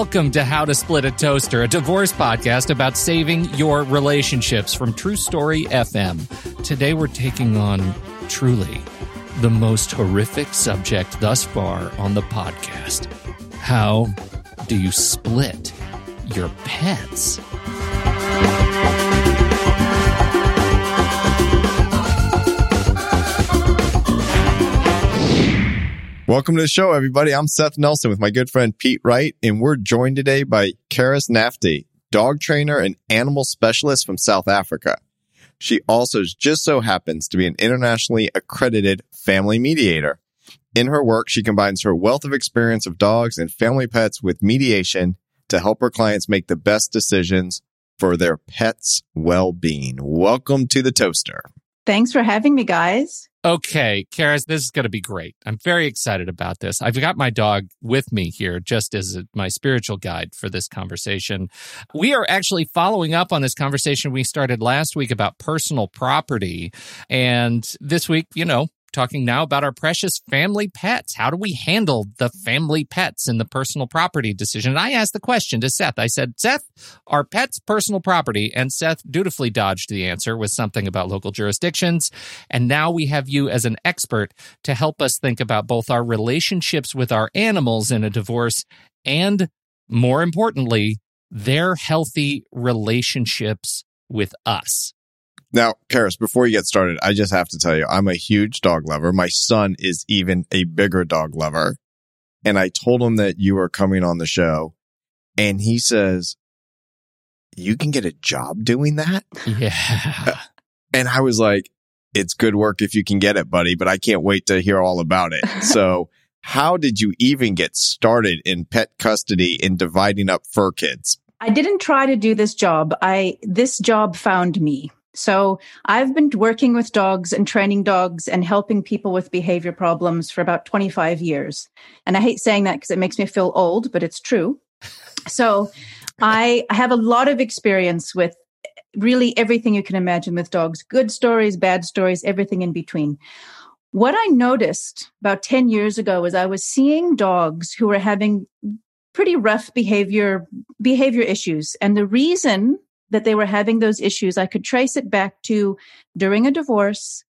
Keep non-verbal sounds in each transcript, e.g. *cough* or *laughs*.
Welcome to How to Split a Toaster, a divorce podcast about saving your relationships from True Story FM. Today we're taking on truly the most horrific subject thus far on the podcast. How do you split your pets? Welcome to the show, everybody. I'm Seth Nelson with my good friend Pete Wright, and we're joined today by Karis Nafti, dog trainer and animal specialist from South Africa. She also just so happens to be an internationally accredited family mediator. In her work, she combines her wealth of experience of dogs and family pets with mediation to help her clients make the best decisions for their pets' well-being. Welcome to the toaster. Thanks for having me, guys. Okay, Karis, this is going to be great. I'm very excited about this. I've got my dog with me here just as my spiritual guide for this conversation. We are actually following up on this conversation we started last week about personal property. And this week, you know, talking now about our precious family pets. How do we handle the family pets in the personal property decision? And I asked the question to Seth. I said, Seth, are pets personal property? And Seth dutifully dodged the answer with something about local jurisdictions. And now we have you as an expert to help us think about both our relationships with our animals in a divorce and, more importantly, their healthy relationships with us. Now, Karis, before you get started, I just have to tell you, I'm a huge dog lover. My son is even a bigger dog lover. And I told him that you were coming on the show and he says, you can get a job doing that? Yeah. Uh, and I was like, it's good work if you can get it, buddy, but I can't wait to hear all about it. *laughs* So how did you even get started in pet custody and dividing up fur kids? I didn't try to do this job. I, this job found me. So I've been working with dogs and training dogs and helping people with behavior problems for about 25 years. And I hate saying that because it makes me feel old, but it's true. So I have a lot of experience with eh, really everything you can imagine with dogs good stories, bad stories, everything in between. What I noticed about 10 years ago is I was seeing dogs who were having pretty rough behavior behavior issues and the reason that they were having those issues, I could trace it back to during a divorce,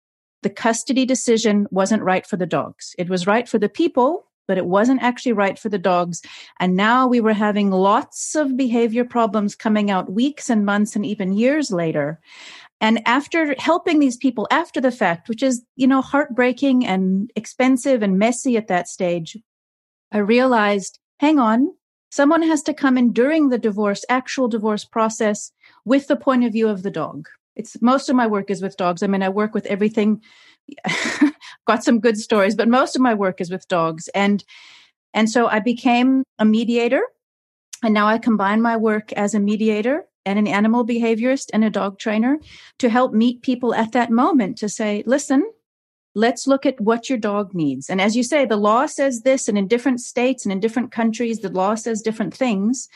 the custody decision wasn't right for the dogs. It was right for the people, but it wasn't actually right for the dogs. And now we were having lots of behavior problems coming out weeks and months and even years later. And after helping these people after the fact, which is, you know, heartbreaking and expensive and messy at that stage, I realized, hang on, Someone has to come in during the divorce, actual divorce process with the point of view of the dog. It's most of my work is with dogs. I mean, I work with everything. *laughs* Got some good stories, but most of my work is with dogs. And and so I became a mediator. And now I combine my work as a mediator and an animal behaviorist and a dog trainer to help meet people at that moment to say, listen, let's look at what your dog needs. And as you say, the law says this, and in different states and in different countries, the law says different things.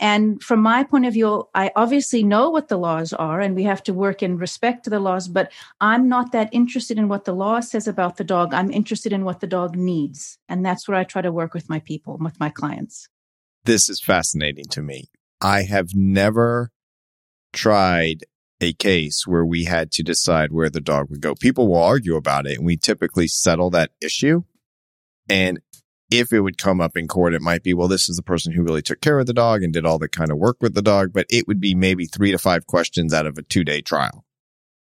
And from my point of view, I obviously know what the laws are, and we have to work in respect to the laws, but I'm not that interested in what the law says about the dog. I'm interested in what the dog needs. And that's where I try to work with my people, with my clients. This is fascinating to me. I have never tried a case where we had to decide where the dog would go. People will argue about it and we typically settle that issue. And if it would come up in court, it might be, well, this is the person who really took care of the dog and did all the kind of work with the dog, but it would be maybe three to five questions out of a two day trial.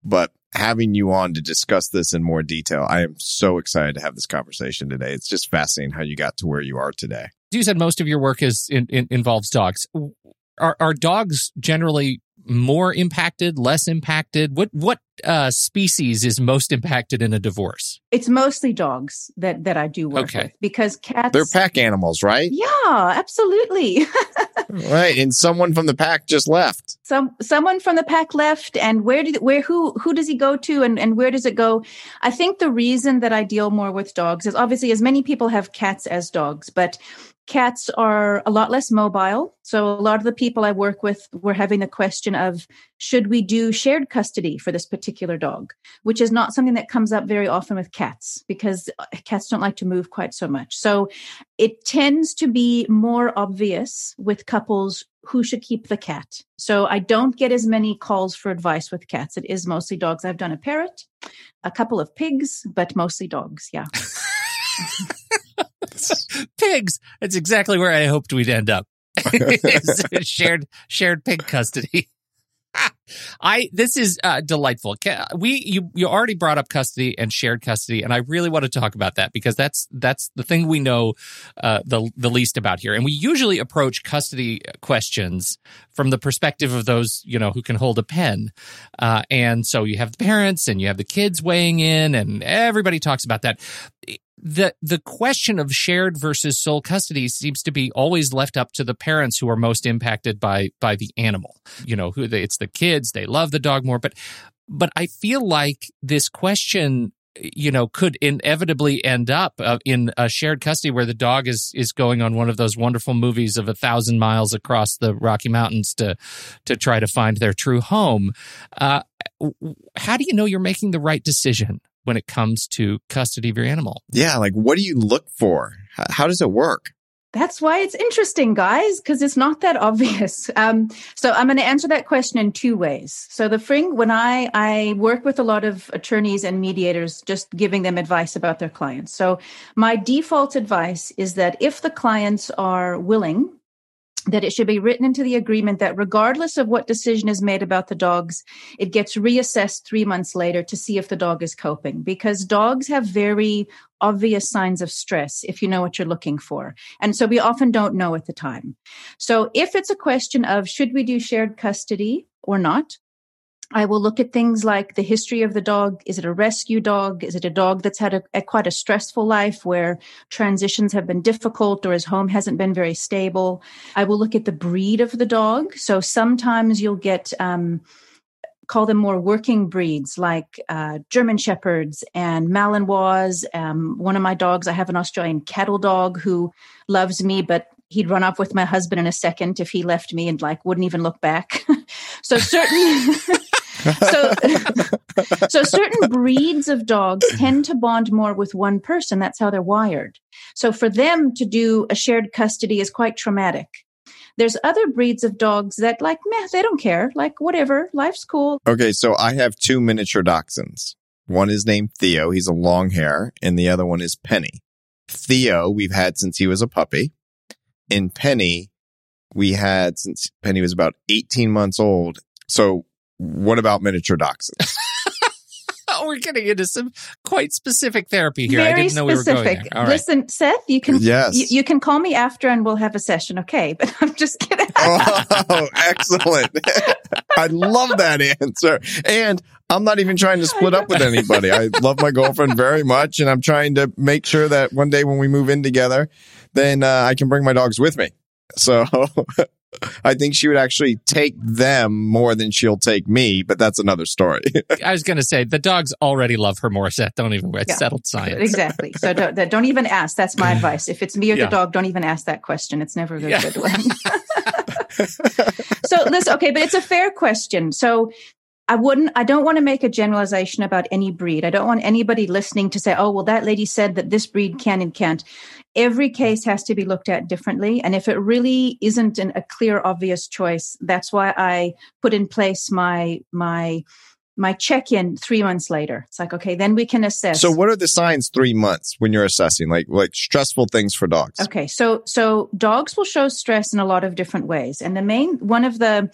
But having you on to discuss this in more detail, I am so excited to have this conversation today. It's just fascinating how you got to where you are today. You said most of your work is in, in, involves dogs. Are, are dogs generally more impacted, less impacted? What what uh, species is most impacted in a divorce? It's mostly dogs that that I do work okay. with because cats They're pack animals, right? Yeah, absolutely. *laughs* right, and someone from the pack just left. Some someone from the pack left and where did where who who does he go to and and where does it go? I think the reason that I deal more with dogs is obviously as many people have cats as dogs, but Cats are a lot less mobile. So a lot of the people I work with were having the question of should we do shared custody for this particular dog, which is not something that comes up very often with cats because uh, cats don't like to move quite so much. So it tends to be more obvious with couples who should keep the cat. So I don't get as many calls for advice with cats. It is mostly dogs. I've done a parrot, a couple of pigs, but mostly dogs. Yeah. *laughs* *laughs* Pigs. That's exactly where I hoped we'd end up. *laughs* shared shared pig custody. *laughs* I this is uh, delightful. We you you already brought up custody and shared custody, and I really want to talk about that because that's that's the thing we know uh, the the least about here. And we usually approach custody questions from the perspective of those you know who can hold a pen. Uh, and so you have the parents and you have the kids weighing in, and everybody talks about that the the question of shared versus sole custody seems to be always left up to the parents who are most impacted by by the animal. You know, who they, it's the kids, they love the dog more, but but I feel like this question you know could inevitably end up uh, in a shared custody where the dog is is going on one of those wonderful movies of a thousand miles across the Rocky Mountains to to try to find their true home. Uh, how do you know you're making the right decision? When it comes to custody of your animal. Yeah, like what do you look for? How does it work? That's why it's interesting, guys, because it's not that *laughs* obvious. Um, so I'm going to answer that question in two ways. So the thing, when I I work with a lot of attorneys and mediators, just giving them advice about their clients. So my default advice is that if the clients are willing that it should be written into the agreement that regardless of what decision is made about the dogs, it gets reassessed three months later to see if the dog is coping because dogs have very obvious signs of stress if you know what you're looking for. And so we often don't know at the time. So if it's a question of should we do shared custody or not, I will look at things like the history of the dog. Is it a rescue dog? Is it a dog that's had a, a, quite a stressful life where transitions have been difficult or his home hasn't been very stable? I will look at the breed of the dog. So sometimes you'll get, um, call them more working breeds like uh, German Shepherds and Malinois. Um, one of my dogs, I have an Australian cattle dog who loves me, but he'd run off with my husband in a second if he left me and like wouldn't even look back. *laughs* so certain *laughs* so, *laughs* so certain breeds of dogs tend to bond more with one person. That's how they're wired. So for them to do a shared custody is quite traumatic. There's other breeds of dogs that like, meh, they don't care. Like, whatever, life's cool. Okay, so I have two miniature dachshunds. One is named Theo. He's a long hair, and the other one is Penny. Theo, we've had since he was a puppy. And Penny, we had since Penny was about 18 months old. So what about miniature dachshunds? *laughs* we're getting into some quite specific therapy here. Very I didn't know specific. we were going there. Listen, Seth, you can yes. You, you, can call me after and we'll have a session, okay? *laughs* But I'm just kidding. *laughs* oh, excellent. I love that answer. And I'm not even trying to split up with anybody. I love my girlfriend very much and I'm trying to make sure that one day when we move in together, then uh, I can bring my dogs with me. So I think she would actually take them more than she'll take me, but that's another story. *laughs* I was going to say the dogs already love her more. Seth, don't even it's yeah, settled science. Exactly. So *laughs* don't, don't, even ask. That's my advice. If it's me or yeah. the dog, don't even ask that question. It's never a yeah. good *laughs* one. so listen, okay, but it's a fair question. So I wouldn't, I don't want to make a generalization about any breed. I don't want anybody listening to say, oh, well, that lady said that this breed can and can't. Every case has to be looked at differently. And if it really isn't an, a clear, obvious choice, that's why I put in place my, my, my check-in three months later. It's like, okay, then we can assess. So what are the signs three months when you're assessing, like, like stressful things for dogs? Okay. So, so dogs will show stress in a lot of different ways. And the main, one of the,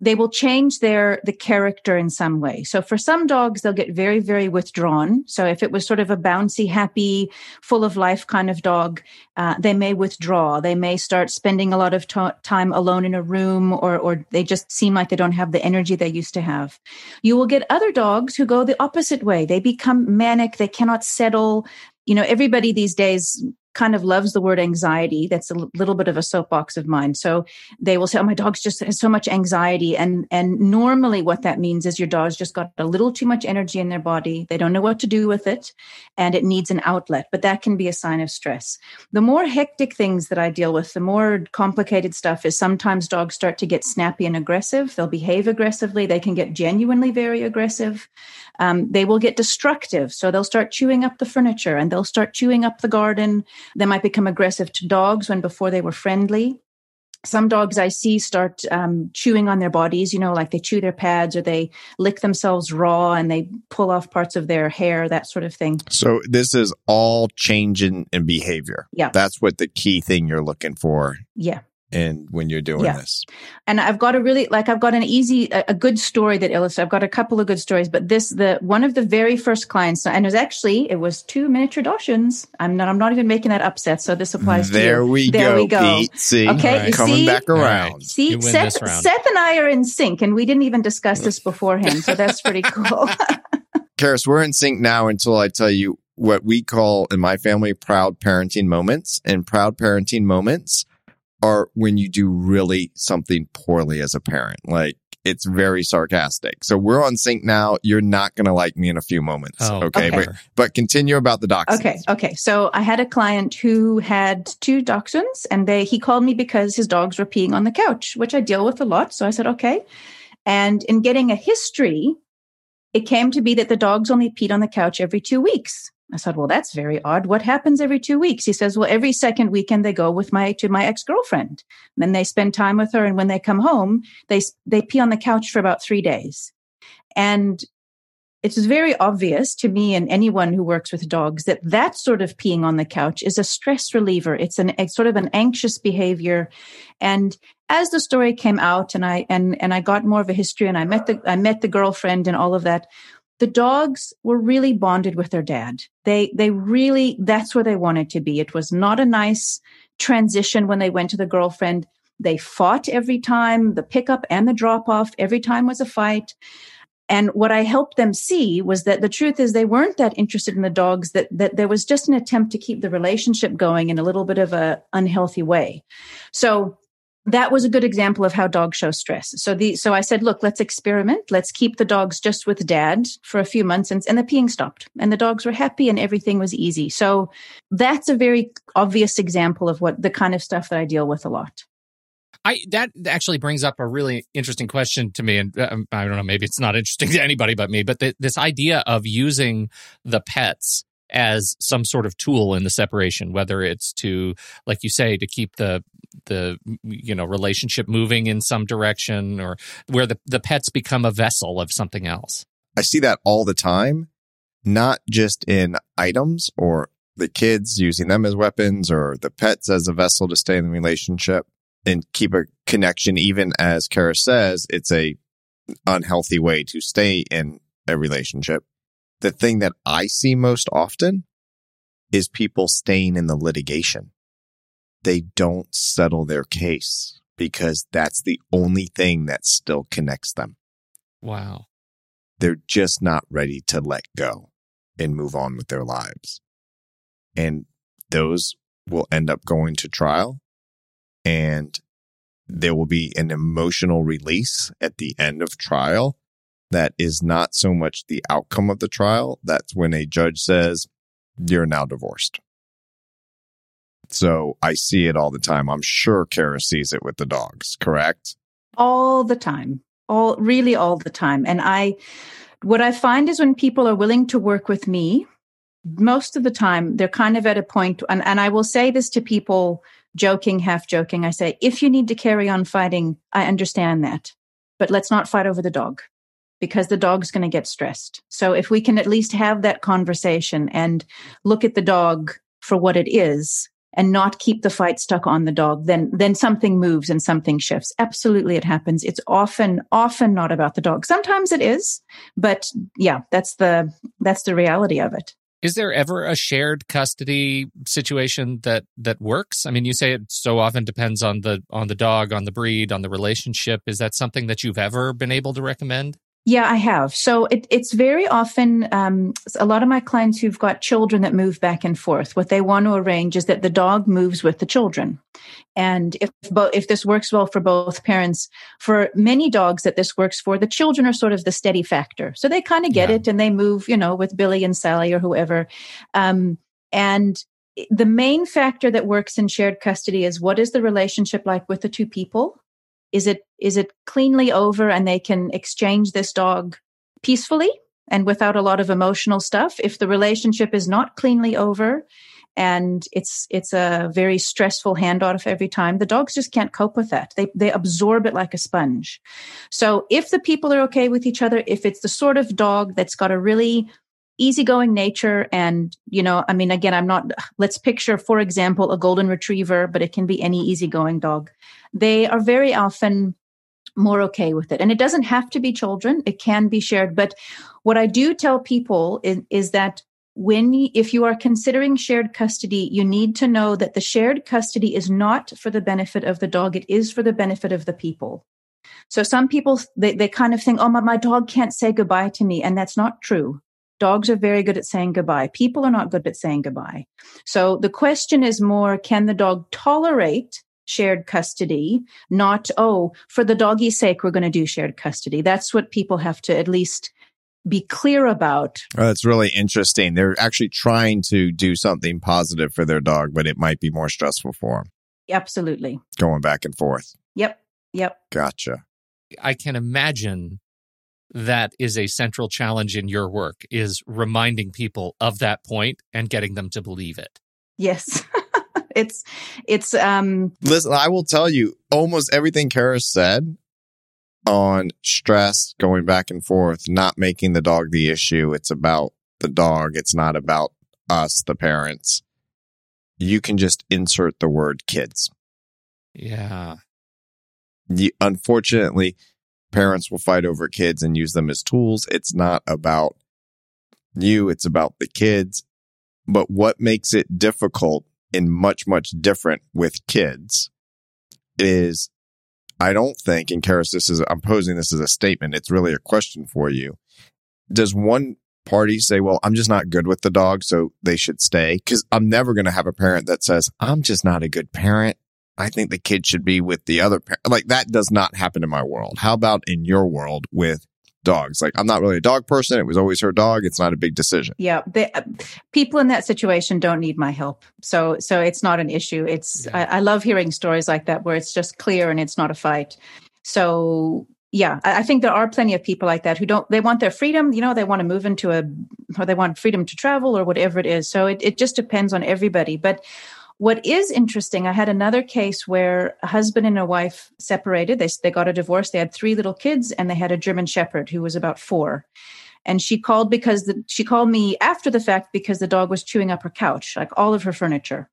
they will change their the character in some way. So for some dogs they'll get very very withdrawn. So if it was sort of a bouncy happy full of life kind of dog uh, they may withdraw. They may start spending a lot of t- time alone in a room or or they just seem like they don't have the energy they used to have. You will get other dogs who go the opposite way. They become manic. They cannot settle. You know everybody these days kind of loves the word anxiety. That's a little bit of a soapbox of mine. So they will say, "Oh, my dog's just has so much anxiety," and and normally what that means is your dog's just got a little too much energy in their body. They don't know what to do with it, and it needs an outlet. But that can be a sign of stress. The more hectic things that I deal with, the more complicated stuff is sometimes dogs start to get snappy and aggressive. They'll behave aggressively. They can get genuinely very aggressive. Um, they will get destructive. So they'll start chewing up the furniture and they'll start chewing up the garden. They might become aggressive to dogs when before they were friendly some dogs I see start um, chewing on their bodies, you know, like they chew their pads or they lick themselves raw and they pull off parts of their hair, that sort of thing. So this is all changing in behavior. Yeah. That's what the key thing you're looking for. Yeah and when you're doing yeah. this. And I've got a really like I've got an easy a, a, good story that illustrates. I've got a couple of good stories, but this the one of the very first clients, and it was actually it was two miniature Dachshunds. I'm not I'm not even making that upset. So this applies there to you. We go. there go, we go. Pete. See, okay, right. coming see? back around. Right. See, Seth, Seth and I are in sync, and we didn't even discuss this beforehand. So that's pretty *laughs* cool. *laughs* Karis, we're in sync now until I tell you what we call in my family proud parenting moments. And proud parenting moments are when you do really something poorly as a parent. Like it's very sarcastic. So we're on sync now. You're not going to like me in a few moments. Oh, okay? okay. But, but continue about the dachshunds. Okay. Okay. So I had a client who had two dachshunds and they, he called me because his dogs were peeing on the couch, which I deal with a lot. So I said, okay. And in getting a history, it came to be that the dogs only peed on the couch every two weeks. I said, well, that's very odd. What happens every two weeks? He says, well, every second weekend they go with my, to my ex-girlfriend. Then they spend time with her. And when they come home, they, they pee on the couch for about three days. And it's very obvious to me and anyone who works with dogs that that sort of peeing on the couch is a stress reliever. It's an it's sort of an anxious behavior. And as the story came out and I and and I got more of a history and I met the I met the girlfriend and all of that, the dogs were really bonded with their dad. They, they really, that's where they wanted to be. It was not a nice transition when they went to the girlfriend. They fought every time, the pickup and the drop off, every time was a fight. And what I helped them see was that the truth is they weren't that interested in the dogs, that, that there was just an attempt to keep the relationship going in a little bit of a unhealthy way. So that was a good example of how dogs show stress. So the so I said, look, let's experiment. Let's keep the dogs just with dad for a few months, and, and the peeing stopped, and the dogs were happy, and everything was easy. So that's a very obvious example of what the kind of stuff that I deal with a lot. I that actually brings up a really interesting question to me, and um, I don't know, maybe it's not interesting to anybody but me, but this idea of using the pets as some sort of tool in the separation whether it's to like you say to keep the the you know relationship moving in some direction or where the, the pets become a vessel of something else. I see that all the time not just in items or the kids using them as weapons or the pets as a vessel to stay in the relationship and keep a connection even as Karis says it's a unhealthy way to stay in a relationship the thing that I see most often is people staying in the litigation. They don't settle their case because that's the only thing that still connects them. Wow. They're just not ready to let go and move on with their lives. And those will end up going to trial and there will be an emotional release at the end of trial that is not so much the outcome of the trial. That's when a judge says, you're now divorced. So I see it all the time. I'm sure Karis sees it with the dogs, correct? All the time. All really all the time. And I what I find is when people are willing to work with me, most of the time they're kind of at a point and, and I will say this to people joking, half joking. I say, if you need to carry on fighting, I understand that. But let's not fight over the dog because the dog's going to get stressed. So if we can at least have that conversation and look at the dog for what it is and not keep the fight stuck on the dog, then then something moves and something shifts. Absolutely it happens. It's often often not about the dog. Sometimes it is, but yeah, that's the that's the reality of it. Is there ever a shared custody situation that that works? I mean, you say it so often depends on the on the dog, on the breed, on the relationship. Is that something that you've ever been able to recommend? Yeah, I have. So it, it's very often um, a lot of my clients who've got children that move back and forth. What they want to arrange is that the dog moves with the children, and if if this works well for both parents, for many dogs that this works for, the children are sort of the steady factor. So they kind of get yeah. it and they move, you know, with Billy and Sally or whoever. Um, and the main factor that works in shared custody is what is the relationship like with the two people is it is it cleanly over and they can exchange this dog peacefully and without a lot of emotional stuff? If the relationship is not cleanly over and it's it's a very stressful handoff every time, the dogs just can't cope with that. They they absorb it like a sponge. So if the people are okay with each other, if it's the sort of dog that's got a really easygoing nature and you know i mean again i'm not let's picture for example a golden retriever but it can be any easygoing dog. They are very often more okay with it. And it doesn't have to be children. It can be shared. But what i do tell people is, is that when if you are considering shared custody you need to know that the shared custody is not for the benefit of the dog. It is for the benefit of the people. So some people they, they kind of think oh my, my dog can't say goodbye to me. And that's not true Dogs are very good at saying goodbye. People are not good at saying goodbye. So the question is more can the dog tolerate shared custody, not, oh, for the doggy's sake, we're going to do shared custody. That's what people have to at least be clear about. Oh, that's really interesting. They're actually trying to do something positive for their dog, but it might be more stressful for them. Absolutely. Going back and forth. Yep. Yep. Gotcha. I can imagine that is a central challenge in your work is reminding people of that point and getting them to believe it. Yes. *laughs* it's it's um Listen, I will tell you almost everything Karis said on stress going back and forth, not making the dog the issue. It's about the dog. It's not about us, the parents. You can just insert the word kids. Yeah. You, unfortunately, parents will fight over kids and use them as tools. It's not about you, it's about the kids. But what makes it difficult and much, much different with kids is I don't think, and Karis, this is, I'm posing this as a statement. It's really a question for you. Does one party say, well, I'm just not good with the dog, so they should stay? Cause I'm never going to have a parent that says, I'm just not a good parent. I think the kid should be with the other parent. Like that does not happen in my world. How about in your world with dogs? Like I'm not really a dog person. It was always her dog. It's not a big decision. Yeah, they, uh, people in that situation don't need my help. So so it's not an issue. It's yeah. I, I, love hearing stories like that where it's just clear and it's not a fight. So yeah, I, I think there are plenty of people like that who don't. They want their freedom. You know, they want to move into a or they want freedom to travel or whatever it is. So it, it just depends on everybody. But what is interesting, I had another case where a husband and a wife separated. They, they got a divorce. They had three little kids and they had a German Shepherd who was about four. And she called because the, she called me after the fact because the dog was chewing up her couch, like all of her furniture.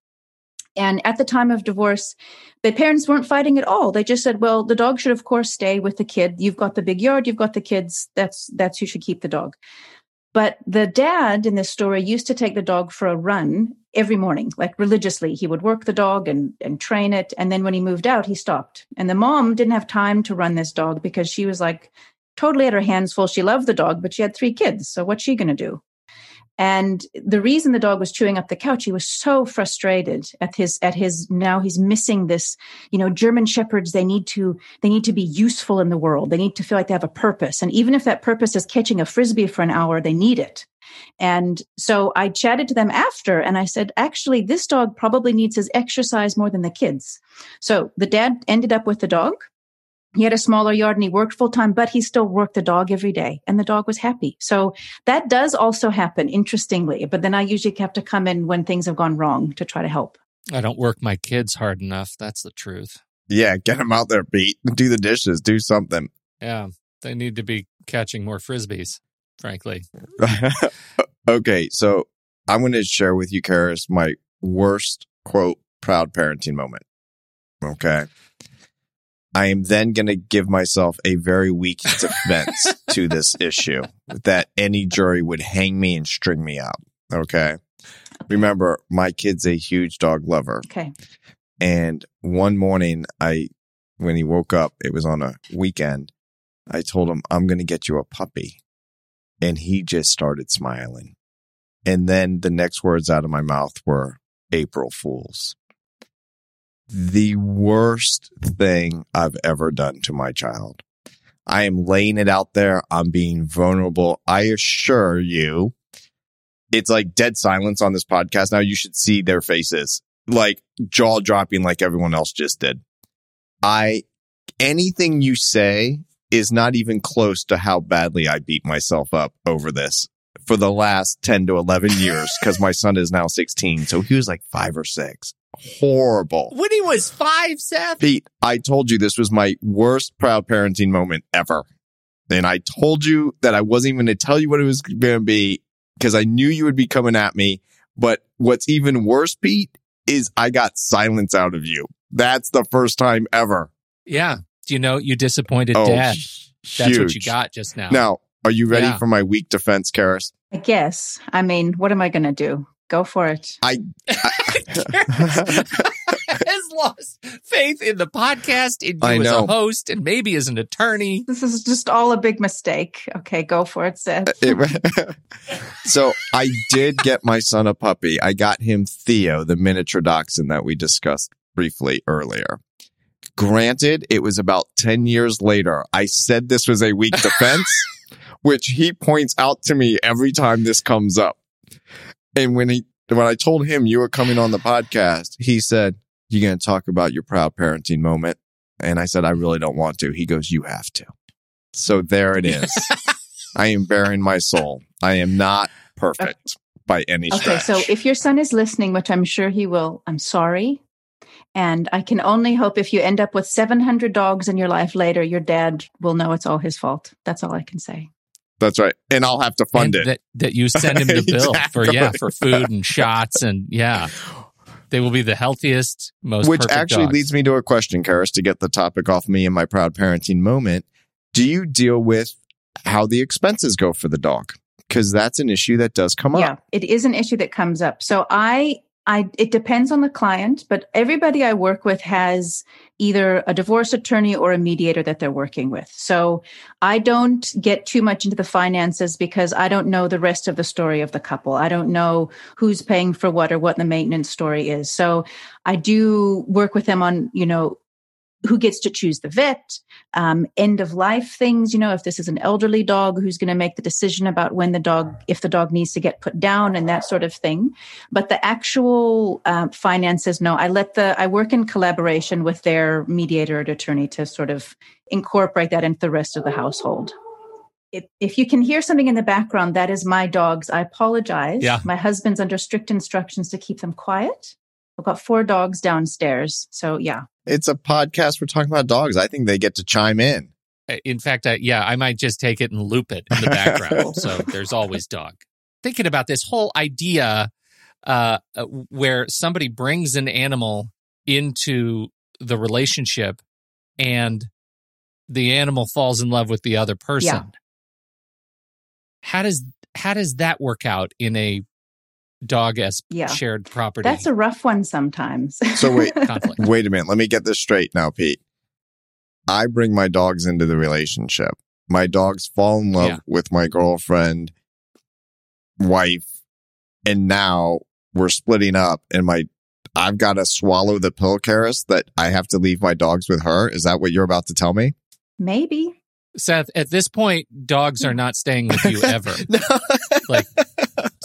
And at the time of divorce, the parents weren't fighting at all. They just said, well, the dog should of course stay with the kid. You've got the big yard, you've got the kids. That's, that's who should keep the dog. But the dad in this story used to take the dog for a run every morning, like religiously. He would work the dog and, and train it. And then when he moved out, he stopped. And the mom didn't have time to run this dog because she was like totally at her hands full. She loved the dog, but she had three kids. So what's she going to do? And the reason the dog was chewing up the couch, he was so frustrated at his, at his, now he's missing this, you know, German shepherds, they need to, they need to be useful in the world. They need to feel like they have a purpose. And even if that purpose is catching a frisbee for an hour, they need it. And so I chatted to them after and I said, actually, this dog probably needs his exercise more than the kids. So the dad ended up with the dog he had a smaller yard and he worked full time, but he still worked the dog every day and the dog was happy. So that does also happen, interestingly. But then I usually have to come in when things have gone wrong to try to help. I don't work my kids hard enough. That's the truth. Yeah, get them out there, Pete. Do the dishes, do something. Yeah, they need to be catching more frisbees, frankly. *laughs* okay, so I'm going to share with you, Karis, my worst quote proud parenting moment. Okay. I am then going to give myself a very weak *laughs* defense to this issue that any jury would hang me and string me up. Okay. Remember, my kid's a huge dog lover. Okay. And one morning, I, when he woke up, it was on a weekend. I told him, I'm going to get you a puppy. And he just started smiling. And then the next words out of my mouth were April Fools. The worst thing I've ever done to my child. I am laying it out there. I'm being vulnerable. I assure you, it's like dead silence on this podcast. Now you should see their faces, like jaw dropping, like everyone else just did. I, anything you say is not even close to how badly I beat myself up over this for the last 10 to 11 years because my son is now 16. So he was like five or six. Horrible. When he was five, Seth? Pete, I told you this was my worst proud parenting moment ever. And I told you that I wasn't even going to tell you what it was going to be because I knew you would be coming at me. But what's even worse, Pete, is I got silence out of you. That's the first time ever. Yeah. Do you know you disappointed Oh, dad? That's what you got just now. Now, are you ready Yeah. for my weak defense, Karis? I guess. I mean, what am I going to do? Go for it. I, *laughs* has lost faith in the podcast, in you I as know. a host, and maybe as an attorney. This is just all a big mistake. Okay, go for it, Seth. Uh, it- *laughs* so I did get my son a puppy. I got him Theo, the miniature dachshund that we discussed briefly earlier. Granted, it was about 10 years later. I said this was a weak defense, *laughs* which he points out to me every time this comes up. And when he, when I told him you were coming on the podcast, he said, You're going to talk about your proud parenting moment? And I said, I really don't want to. He goes, you have to. So there it is. *laughs* I am bearing my soul. I am not perfect by any Okay, stretch. so if your son is listening, which I'm sure he will, I'm sorry. And I can only hope if you end up with 700 dogs in your life later, your dad will know it's all his fault. That's all I can say. That's right. And I'll have to fund and it. That, that you *laughs* send him to bill for yeah for food and shots and yeah. They will be the healthiest, most Which actually dogs. leads me to a question, Karis, to get the topic off me and my proud parenting moment. Do you deal with how the expenses go for the dog? Because that's an issue that does come Yeah, up. Yeah, it is an issue that comes up. So I I it depends on the client, but everybody I work with has either a divorce attorney or a mediator that they're working with. So I don't get too much into the finances because I don't know the rest of the story of the couple. I don't know who's paying for what or what the maintenance story is. So I do work with them on, you know, who gets to choose the vet, um, end of life things. You know, if this is an elderly dog, who's going to make the decision about when the dog, if the dog needs to get put down and that sort of thing. But the actual um, finances, no, I let the, I work in collaboration with their mediator or attorney to sort of incorporate that into the rest of the household. If, if you can hear something in the background, that is my dogs. I apologize. Yeah. My husband's under strict instructions to keep them quiet. I've got four dogs downstairs. So yeah. It's a podcast. We're talking about dogs. I think they get to chime in. In fact, I, yeah, I might just take it and loop it in the background. so *laughs* there's always dog. Thinking about this whole idea uh, uh, where somebody brings an animal into the relationship and the animal falls in love with the other person. Yeah. How does how does that work out in a dog as Yeah. shared property? That's a rough one sometimes. So wait, *laughs* conflict. wait a minute. Let me get this straight now, Pete. I bring my dogs into the relationship. My dogs fall in love Yeah. with my girlfriend, wife, and now we're splitting up and my I've got to swallow the pill, Karis, that I have to leave my dogs with her. Is that what you're about to tell me? Maybe. Seth, at this point, dogs are *laughs* not staying with you ever. *laughs* No. like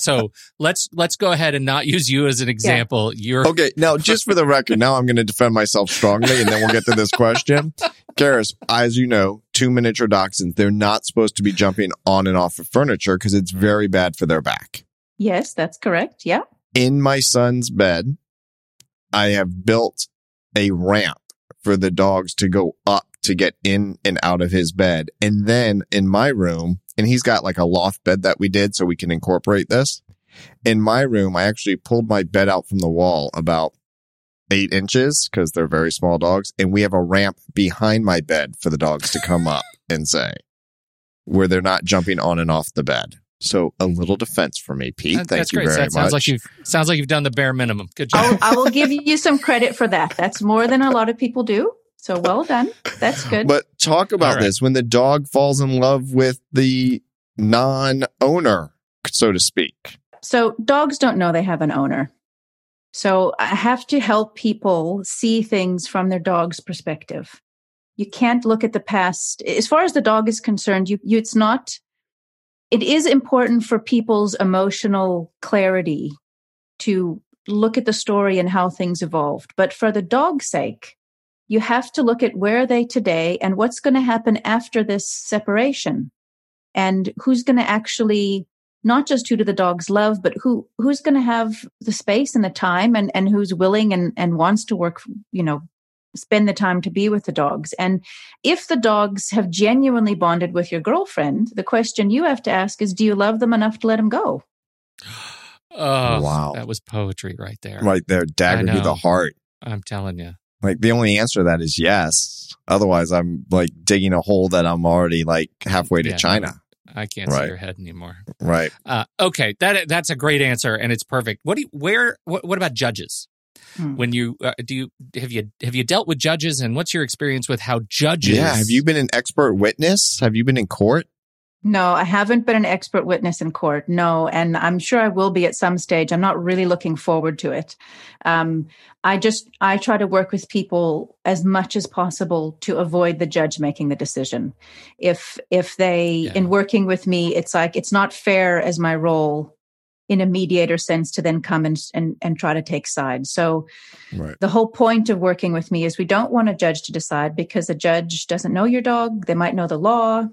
so let's let's go ahead and not use you as an example. You're Okay, now just for the record, now I'm going to defend myself strongly, and then we'll get to this question. Karis, as you know, two miniature dachshunds, they're not supposed to be jumping on and off of furniture because it's very bad for their back. Yes, that's correct. Yeah. In my son's bed, I have built a ramp for the dogs to go up to get in and out of his bed. And then in my room, and he's got like a loft bed that we did so we can incorporate this. In my room, I actually pulled my bed out from the wall about eight inches because they're very small dogs. And we have a ramp behind my bed for the dogs to come up *laughs* and say where they're not jumping on and off the bed. So a little defense for me, Pete. That- Thank that's you great. very Seth. much. Sounds like you've sounds like you've done the bare minimum. Good job. I'll, I will give you some credit for that. That's more than a lot of people do. So well done. That's good. But talk about right. this when the dog falls in love with the non owner, so to speak. So dogs don't know they have an owner. So I have to help people see things from their dog's perspective. You can't look at the past. As far as the dog is concerned, you, you it's not, it is important for people's emotional clarity to look at the story and how things evolved. But for the dog's sake, you have to look at where are they today and what's going to happen after this separation and who's going to actually not just who do the dog's love, but who who's going to have the space and the time and and who's willing and and wants to work, you know, spend the time to be with the dogs. And if the dogs have genuinely bonded with your girlfriend, the question you have to ask is, do you love them enough to let them go? Oh, Wow. That was poetry right there. Right there, dagger to the heart. I'm telling you. Like the only answer to that is yes. Otherwise, I'm like digging a hole that I'm already like halfway to Yeah, China. I can't see your head anymore. Right. Uh, okay, that that's a great answer, and it's perfect. What do you, where? What, what about judges? Hmm. When you uh, do you have you have you dealt with judges, and what's your experience with how judges? Yeah. Have you been an expert witness? Have you been in court? No, I haven't been an expert witness in court. No, and I'm sure I will be at some stage. I'm not really looking forward to it. Um, I just I try to work with people as much as possible to avoid the judge making the decision. If if they Yeah. in working with me, it's like it's not fair as my role in a mediator sense to then come and and, and try to take sides. So Right. the whole point of working with me is we don't want a judge to decide because a judge doesn't know your dog. They might know the law.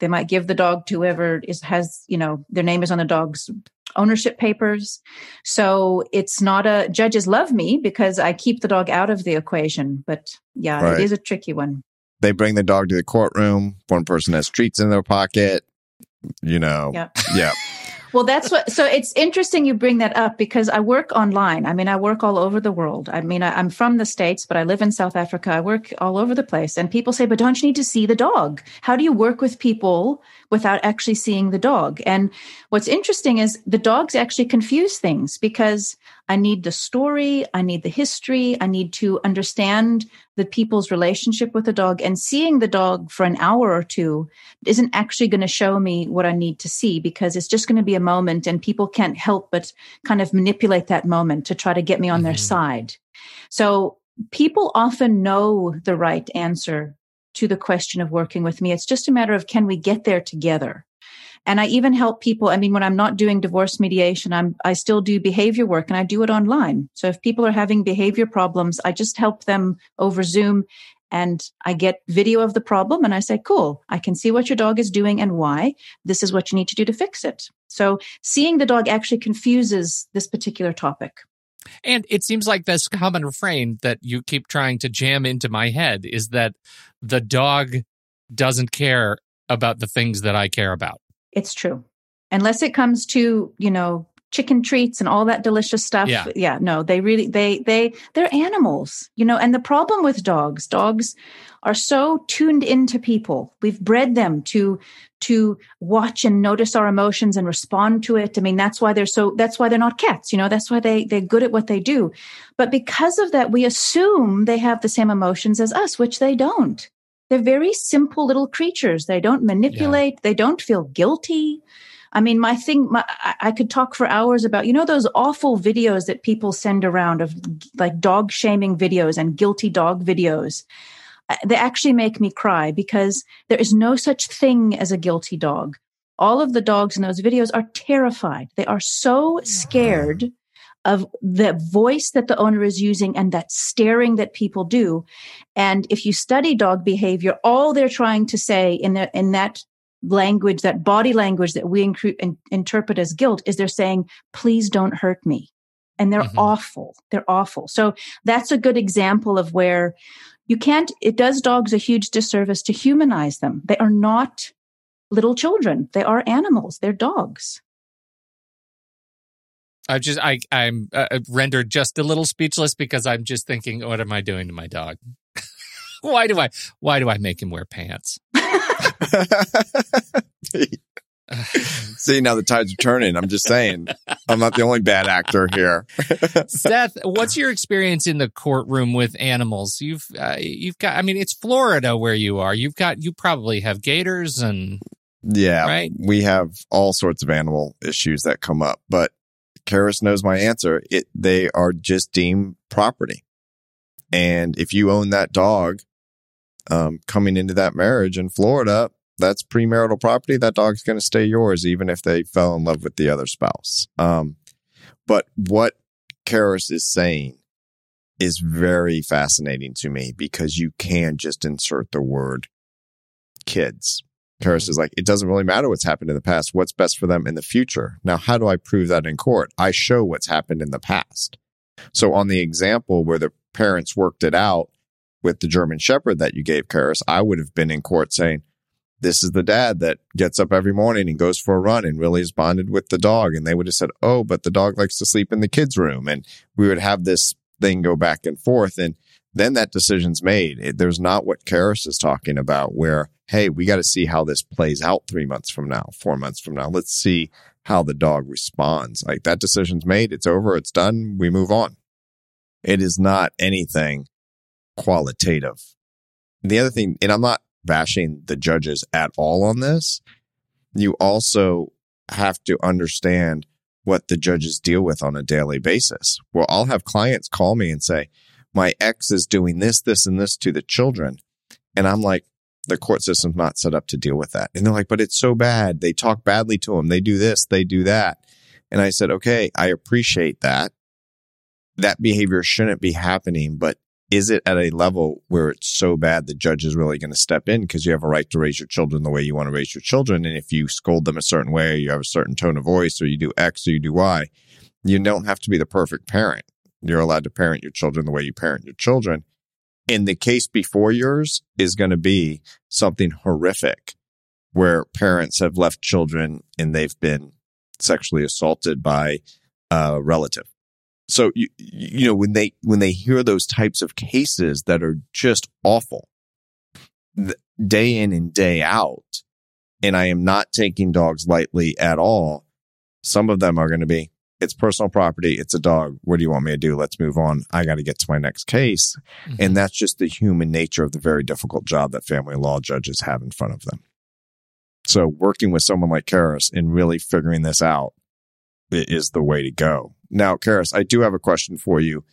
They might give the dog to whoever is has, you know, their name is on the dog's ownership papers. So it's not a judges love me because I keep the dog out of the equation. But yeah, Right. it is a tricky one. They bring the dog to the courtroom. One person has treats in their pocket. You know. Yeah. Yeah. *laughs* Well, that's what. So it's interesting you bring that up because I work online. I mean, I work all over the world. I mean, I, I'm from the States, but I live in South Africa. I work all over the place. And people say, but don't you need to see the dog? How do you work with people without actually seeing the dog? And what's interesting is the dogs actually confuse things because I need the story, I need the history, I need to understand the people's relationship with the dog. And seeing the dog for an hour or two isn't actually going to show me what I need to see because it's just going to be a moment and people can't help but kind of manipulate that moment to try to get me on their Mhm. side. So people often know the right answer to the question of working with me. It's just a matter of can we get there together? And I even help people. I mean, when I'm not doing divorce mediation, I'm, I still do behavior work and I do it online. So if people are having behavior problems, I just help them over Zoom and I get video of the problem and I say, cool, I can see what your dog is doing and why. This is what you need to do to fix it. So seeing the dog actually confuses this particular topic. And it seems like this common refrain that you keep trying to jam into my head is that the dog doesn't care about the things that I care about. It's true. Unless it comes to, you know, chicken treats and all that delicious stuff. Yeah. yeah, no, they really they they they're animals, you know, and the problem with dogs, dogs are so tuned into people. We've bred them to to watch and notice our emotions and respond to it. I mean, that's why they're so that's why they're not cats, you know, that's why they they're good at what they do. But because of that, we assume they have the same emotions as us, which they don't. They're very simple little creatures. They don't manipulate, they don't feel guilty. I mean, my thing, my, I- could talk for hours about, you know, those awful videos that people send around of like dog shaming videos and guilty dog videos. Uh, They actually make me cry because there is no such thing as a guilty dog. All of the dogs in those videos are terrified. They are so scared of the voice that the owner is using and that staring that people do. And if you study dog behavior, all they're trying to say in that, in that language, that body language that we in- interpret as guilt is they're saying, please don't hurt me. And they're Mhm. awful. They're awful. So that's a good example of where you can't, it does dogs a huge disservice to humanize them. They are not little children. They are animals. They're dogs. I've just I I'm uh, rendered just a little speechless because I'm just thinking, what am I doing to my dog? *laughs* why do I why do I make him wear pants? *laughs* See, now the tides are turning. I'm just saying. I'm not the only bad actor here. *laughs* Seth, what's your experience in the courtroom with animals? You've uh, you've got I mean it's Florida where you are. You've got you probably have gators and Yeah, Right. we have all sorts of animal issues that come up, but Karis knows my answer. It they are just deemed property, and if you own that dog, um, coming into that marriage in Florida, that's premarital property. That dog's going to stay yours, even if they fell in love with the other spouse. Um, but what Karis is saying is very fascinating to me because you can just insert the word kids. Karis is like, it doesn't really matter what's happened in the past. What's best for them in the future? Now, how do I prove that in court? I show what's happened in the past. So on the example where the parents worked it out with the German Shepherd that you gave, Karis, I would have been in court saying, this is the dad that gets up every morning and goes for a run and really is bonded with the dog. And they would have said, Oh, but the dog likes to sleep in the kids' room. And we would have this thing go back and forth. And then that decision's made. It, there's not what Karis is talking about where, Hey, we got to see how this plays out three months from now, four months from now. Let's see how the dog responds. Like that decision's made. It's over. It's done. We move on. It is not anything qualitative. The other thing, and I'm not bashing the judges at all on this. You also have to understand what the judges deal with on a daily basis. Well, I'll have clients call me and say, my ex is doing this, this, and this to the children. And I'm like, the court system's not set up to deal with that. And they're like, but it's so bad. They talk badly to them. They do this, they do that. And I said, okay, I appreciate that. That behavior shouldn't be happening, but is it at a level where it's so bad the judge is really going to step in? Because you have a right to raise your children the way you want to raise your children and if you scold them a certain way or you have a certain tone of voice or you do x or you do y you don't have to be the perfect parent. You're allowed to parent your children the way you parent your children. And the case before yours is going to be something horrific where parents have left children and they've been sexually assaulted by a relative so you you know when they when they hear those types of cases that are just awful th- day in and day out and I am not taking dogs lightly at all some of them are going to be it's personal property it's a dog what do you want me to do? Let's move on I got to get to my next case. Mm-hmm. And that's just the human nature of the very difficult job that family law judges have in front of them. So working with someone like Karis and really figuring this out is the way to go. Now, Karis, I do have a question for you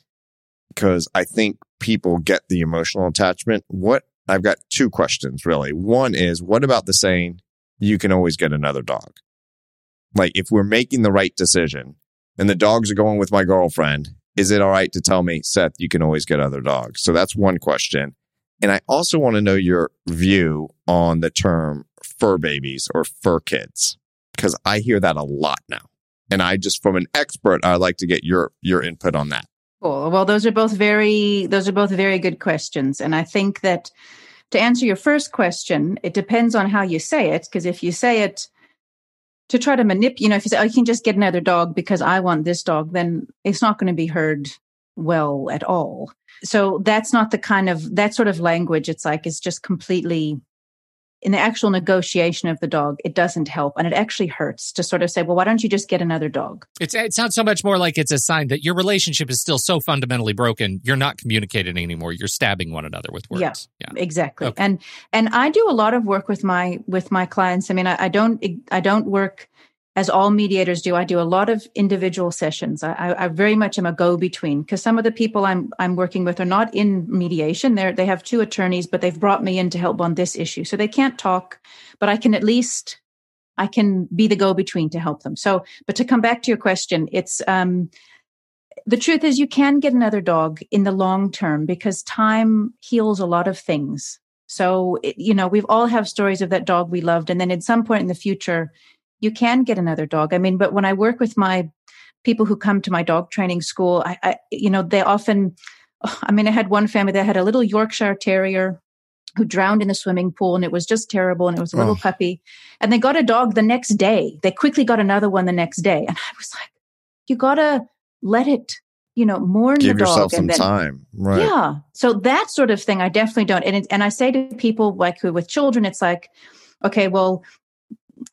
because I think people get the emotional attachment. What I've got two questions really. One is what about the saying, you can always get another dog? Like if we're making the right decision and the dogs are going with my girlfriend, is it all right to tell me, Seth, you can always get other dogs? So that's one question. And I also want to know your view on the term fur babies or fur kids because I hear that a lot now. And I just, from an expert, I'd like to get your your input on that. Cool. Well, those are both very those are both very good questions, and I think that to answer your first question, it depends on how you say it. Because if you say it to try to manipulate, you know, if you say, "Oh, can just get another dog because I want this dog," then it's not going to be heard well at all. So that's not the kind of that sort of language. It's like it's just completely in the actual negotiation of the dog. It doesn't help, and it actually hurts to sort of say, "Well, why don't you just get another dog?" It's, it sounds so much more like it's a sign that your relationship is still so fundamentally broken. You're not communicating anymore. You're stabbing one another with words. Yeah. Yeah. exactly Okay. and and i do a lot of work with my with my clients i mean i, I don't i don't work as all mediators do i do a lot of individual sessions. I, I very much am a go-between because some of the people i'm i'm working with are not in mediation. They're they have two attorneys but they've brought me in to help on this issue. So they can't talk but i can at least i can be the go-between to help them. So but to come back to your question it's um the truth is you can get another dog in the long term because time heals a lot of things. So you know we've all have stories of that dog we loved and then at some point in the future you can get another dog i mean but when i work with my people who come to my dog training school i, I you know they often oh, i mean i had one family that had a little yorkshire terrier who drowned in the swimming pool and it was just terrible and it was a little Oh. puppy and they got a dog the next day they quickly got another one the next day and i was like you gotta let it you know mourn Give the dog yourself some then time. Right. yeah. So that sort of thing, I definitely don't. And it, and I say to people like who with children, it's like, okay, well,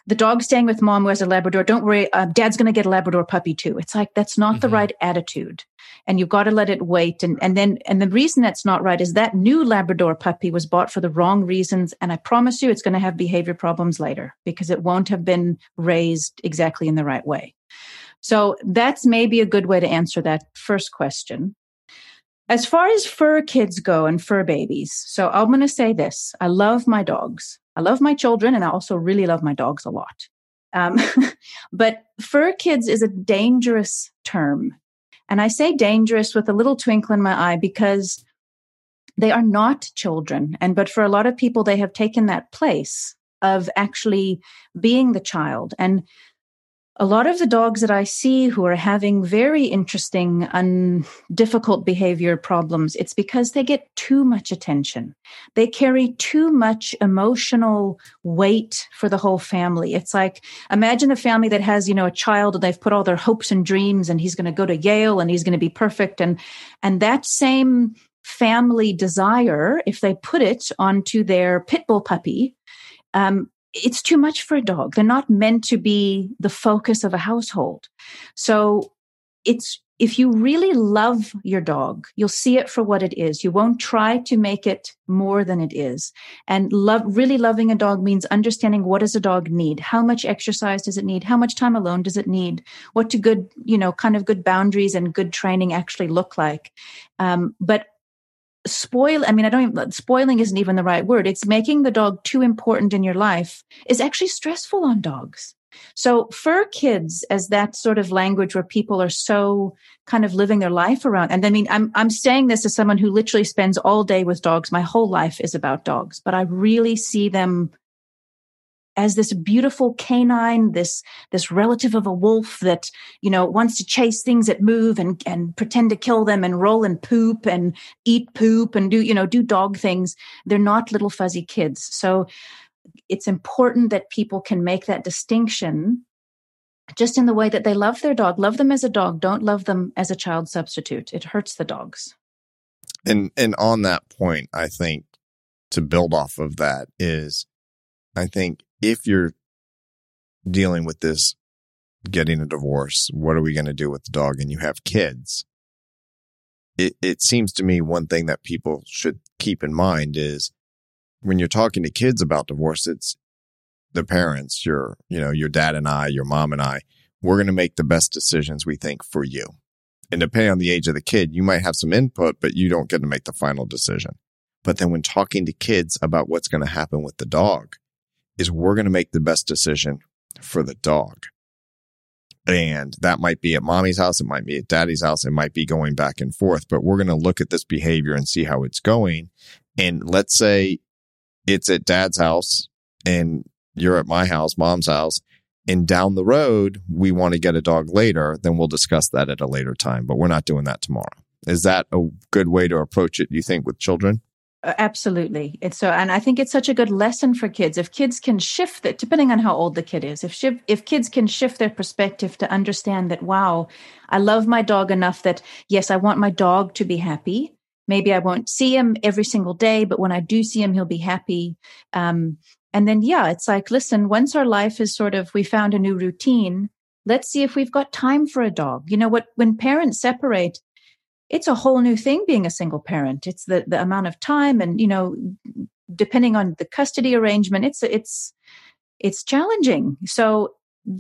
the dog staying with mom who has a Labrador, don't worry, uh, dad's going to get a Labrador puppy too. It's like, that's not mm-hmm. the right attitude. And you've got to let it wait. And, and then, and the reason that's not right is that new Labrador puppy was bought for the wrong reasons. And I promise you it's going to have behavior problems later because it won't have been raised exactly in the right way. So that's maybe a good way to answer that first question. As far as fur kids go and fur babies, so I'm going to say this. I love my dogs. I love my children and I also really love my dogs a lot. Um, *laughs* but fur kids is a dangerous term. And I say dangerous with a little twinkle in my eye because they are not children. And, but for a lot of people, they have taken that place of actually being the child. And a lot of the dogs that I see who are having very interesting and difficult behavior problems, it's because they get too much attention. They carry too much emotional weight for the whole family. It's like, imagine a family that has, you know, a child and they've put all their hopes and dreams and he's going to go to Yale and he's going to be perfect. And, and that same family desire, if they put it onto their pit bull puppy, um, it's too much for a dog. They're not meant to be the focus of a household. So it's, if you really love your dog, you'll see it for what it is. You won't try to make it more than it is. And love, really loving a dog means understanding what does a dog need? How much exercise does it need? How much time alone does it need? What do good, you know, kind of good boundaries and good training actually look like? Um, but spoil i mean i don't even spoiling isn't even the right word. It's making the dog too important in your life is actually stressful on dogs. So fur kids as that sort of language where people are so kind of living their life around and i mean i'm i'm saying this as someone who literally spends all day with dogs. My whole life is about dogs but i really see them as this beautiful canine, this, this relative of a wolf that, you know, wants to chase things that move and, and pretend to kill them and roll and poop and eat poop and do, you know, do dog things. They're not little fuzzy kids. So it's important that people can make that distinction just in the way that they love their dog. Love them as a dog. Don't love them as a child substitute. It hurts the dogs. And, and on that point, I think to build off of that is, I think if you're dealing with this, getting a divorce, what are we going to do with the dog? And you have kids. It, it seems to me one thing that people should keep in mind is when you're talking to kids about divorce, it's the parents, your, you know, your dad and I, your mom and I, we're going to make the best decisions we think for you. And depending on the age of the kid, you might have some input, but you don't get to make the final decision. But then when talking to kids about what's going to happen with the dog, is we're going to make the best decision for the dog. And that might be at mommy's house. It might be at daddy's house. It might be going back and forth, but we're going to look at this behavior and see how it's going. And let's say it's at dad's house and you're at my house, mom's house, and down the road, we want to get a dog later, then we'll discuss that at a later time, but we're not doing that tomorrow. Is that a good way to approach it, you think, with children? Uh, absolutely. It's so, and I think it's such a good lesson for kids. If kids can shift it, depending on how old the kid is, if if kids can shift their perspective to understand that, wow, I love my dog enough that yes, I want my dog to be happy. Maybe I won't see him every single day, but when I do see him, he'll be happy. Um, and then, yeah, it's like, listen, once our life is sort of, we found a new routine. Let's see if we've got time for a dog. You know what? When parents separate, it's a whole new thing being a single parent. It's the, the amount of time and, you know, depending on the custody arrangement, it's, it's, it's challenging. So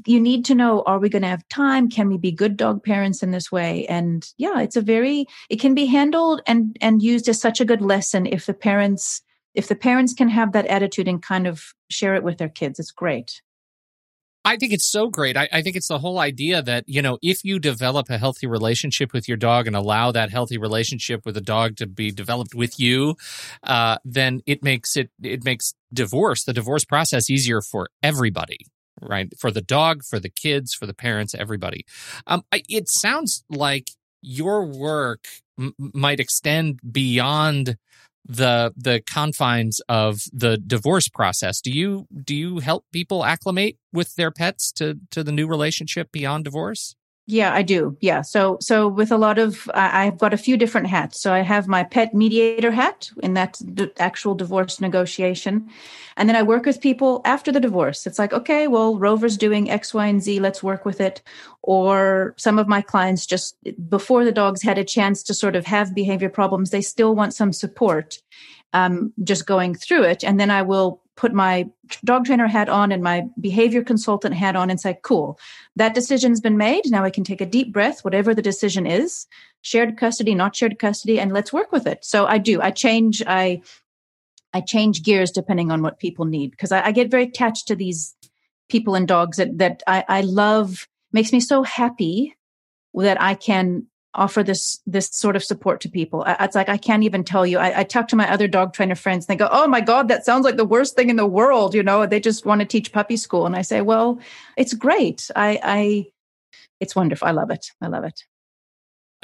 you need to know, are we going to have time? Can we be good dog parents in this way? And yeah, it's a very, it can be handled and, and used as such a good lesson if the parents, if the parents can have that attitude and kind of share it with their kids, it's great. I think it's so great. I, I, think it's the whole idea that, you know, if you develop a healthy relationship with your dog and allow that healthy relationship with the dog to be developed with you, uh, then it makes it, it makes divorce, the divorce process easier for everybody, right? For the dog, for the kids, for the parents, everybody. Um, it sounds like your work m- might extend beyond the the confines of the divorce process. Do you do you help people acclimate with their pets to to the new relationship beyond divorce Yeah, I do. Yeah. So, so with a lot of, I've got a few different hats. So I have my pet mediator hat in that actual divorce negotiation. And then I work with people after the divorce. It's like, okay, well, Rover's doing X, Y, and Z. Let's work with it. Or some of my clients just before the dogs had a chance to sort of have behavior problems, they still want some support um, just going through it. And then I will put my dog trainer hat on and my behavior consultant hat on and say, cool, that decision's been made. Now I can take a deep breath, whatever the decision is, shared custody, not shared custody, and let's work with it. So I do. I change, I I change gears depending on what people need because I, I, get very attached to these people and dogs that that I, I love makes me so happy that I can offer this this sort of support to people. It's like I can't even tell you. I, I, talk to my other dog trainer friends. And they go, "Oh my god, that sounds like the worst thing in the world." You know, they just want to teach puppy school, and I say, "Well, it's great. I, I it's wonderful. I love it. I love it."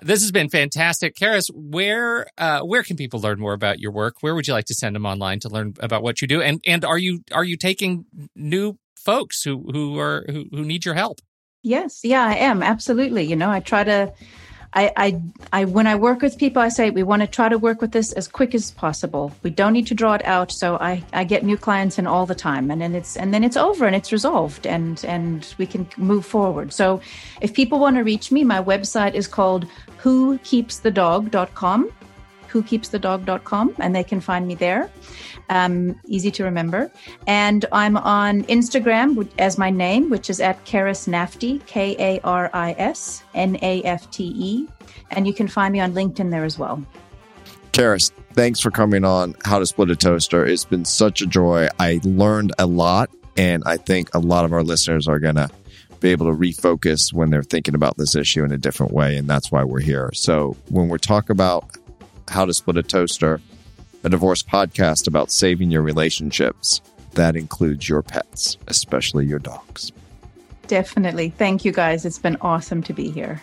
This has been fantastic, Karis. Where uh, where can people learn more about your work? Where would you like to send them online to learn about what you do? And and are you are you taking new folks who who are who, who need your help? Yes, yeah, I am absolutely. You know, I try to I, I, I, when I work with people, I say we want to try to work with this as quick as possible. We don't need to draw it out. So I, I get new clients in all the time, and then it's and then it's over and it's resolved, and and we can move forward. So, if people want to reach me, my website is called WhoKeepsTheDog.com whokeepsthedog.com and they can find me there. Um, easy to remember. And I'm on Instagram as my name, which is at Karis Nafte, K A R I S N A F T E. And you can find me on LinkedIn there as well. Karis, thanks for coming on How to Split a Toaster. It's been such a joy. I learned a lot, and I think a lot of our listeners are going to be able to refocus when they're thinking about this issue in a different way. And that's why we're here. So, when we're talking about how to Split a Toaster, a divorce podcast about saving your relationships. That includes your pets, especially your dogs. Definitely. Thank you guys. It's been awesome to be here.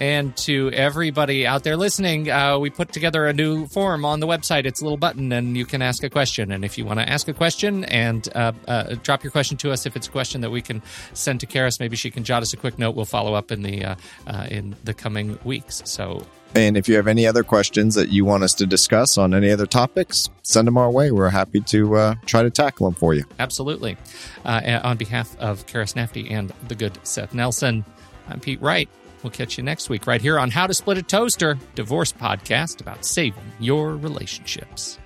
And to everybody out there listening, uh, we put together a new form on the website. It's a little button, and you can ask a question. And if you want to ask a question and uh, uh, drop your question to us, if it's a question that we can send to Karis, maybe she can jot us a quick note. We'll follow up in the uh, uh, in the coming weeks. So and if you have any other questions that you want us to discuss on any other topics, send them our way. We're happy to uh, try to tackle them for you. Absolutely. Uh, on behalf of Karis Nafte and the good Seth Nelson, I'm Pete Wright. We'll catch you next week right here on How to Split a Toaster, divorce podcast about saving your relationships.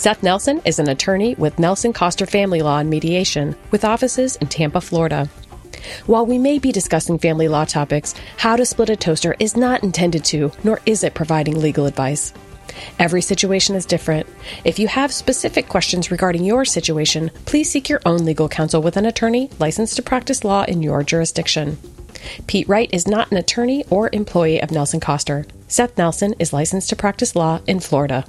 Seth Nelson is an attorney with Nelson Coster Family Law and Mediation, with offices in Tampa, Florida. While we may be discussing family law topics, How to Split a Toaster is not intended to, nor is it providing legal advice. Every situation is different. If you have specific questions regarding your situation, please seek your own legal counsel with an attorney licensed to practice law in your jurisdiction. Pete Wright is not an attorney or employee of Nelson Coster. Seth Nelson is licensed to practice law in Florida.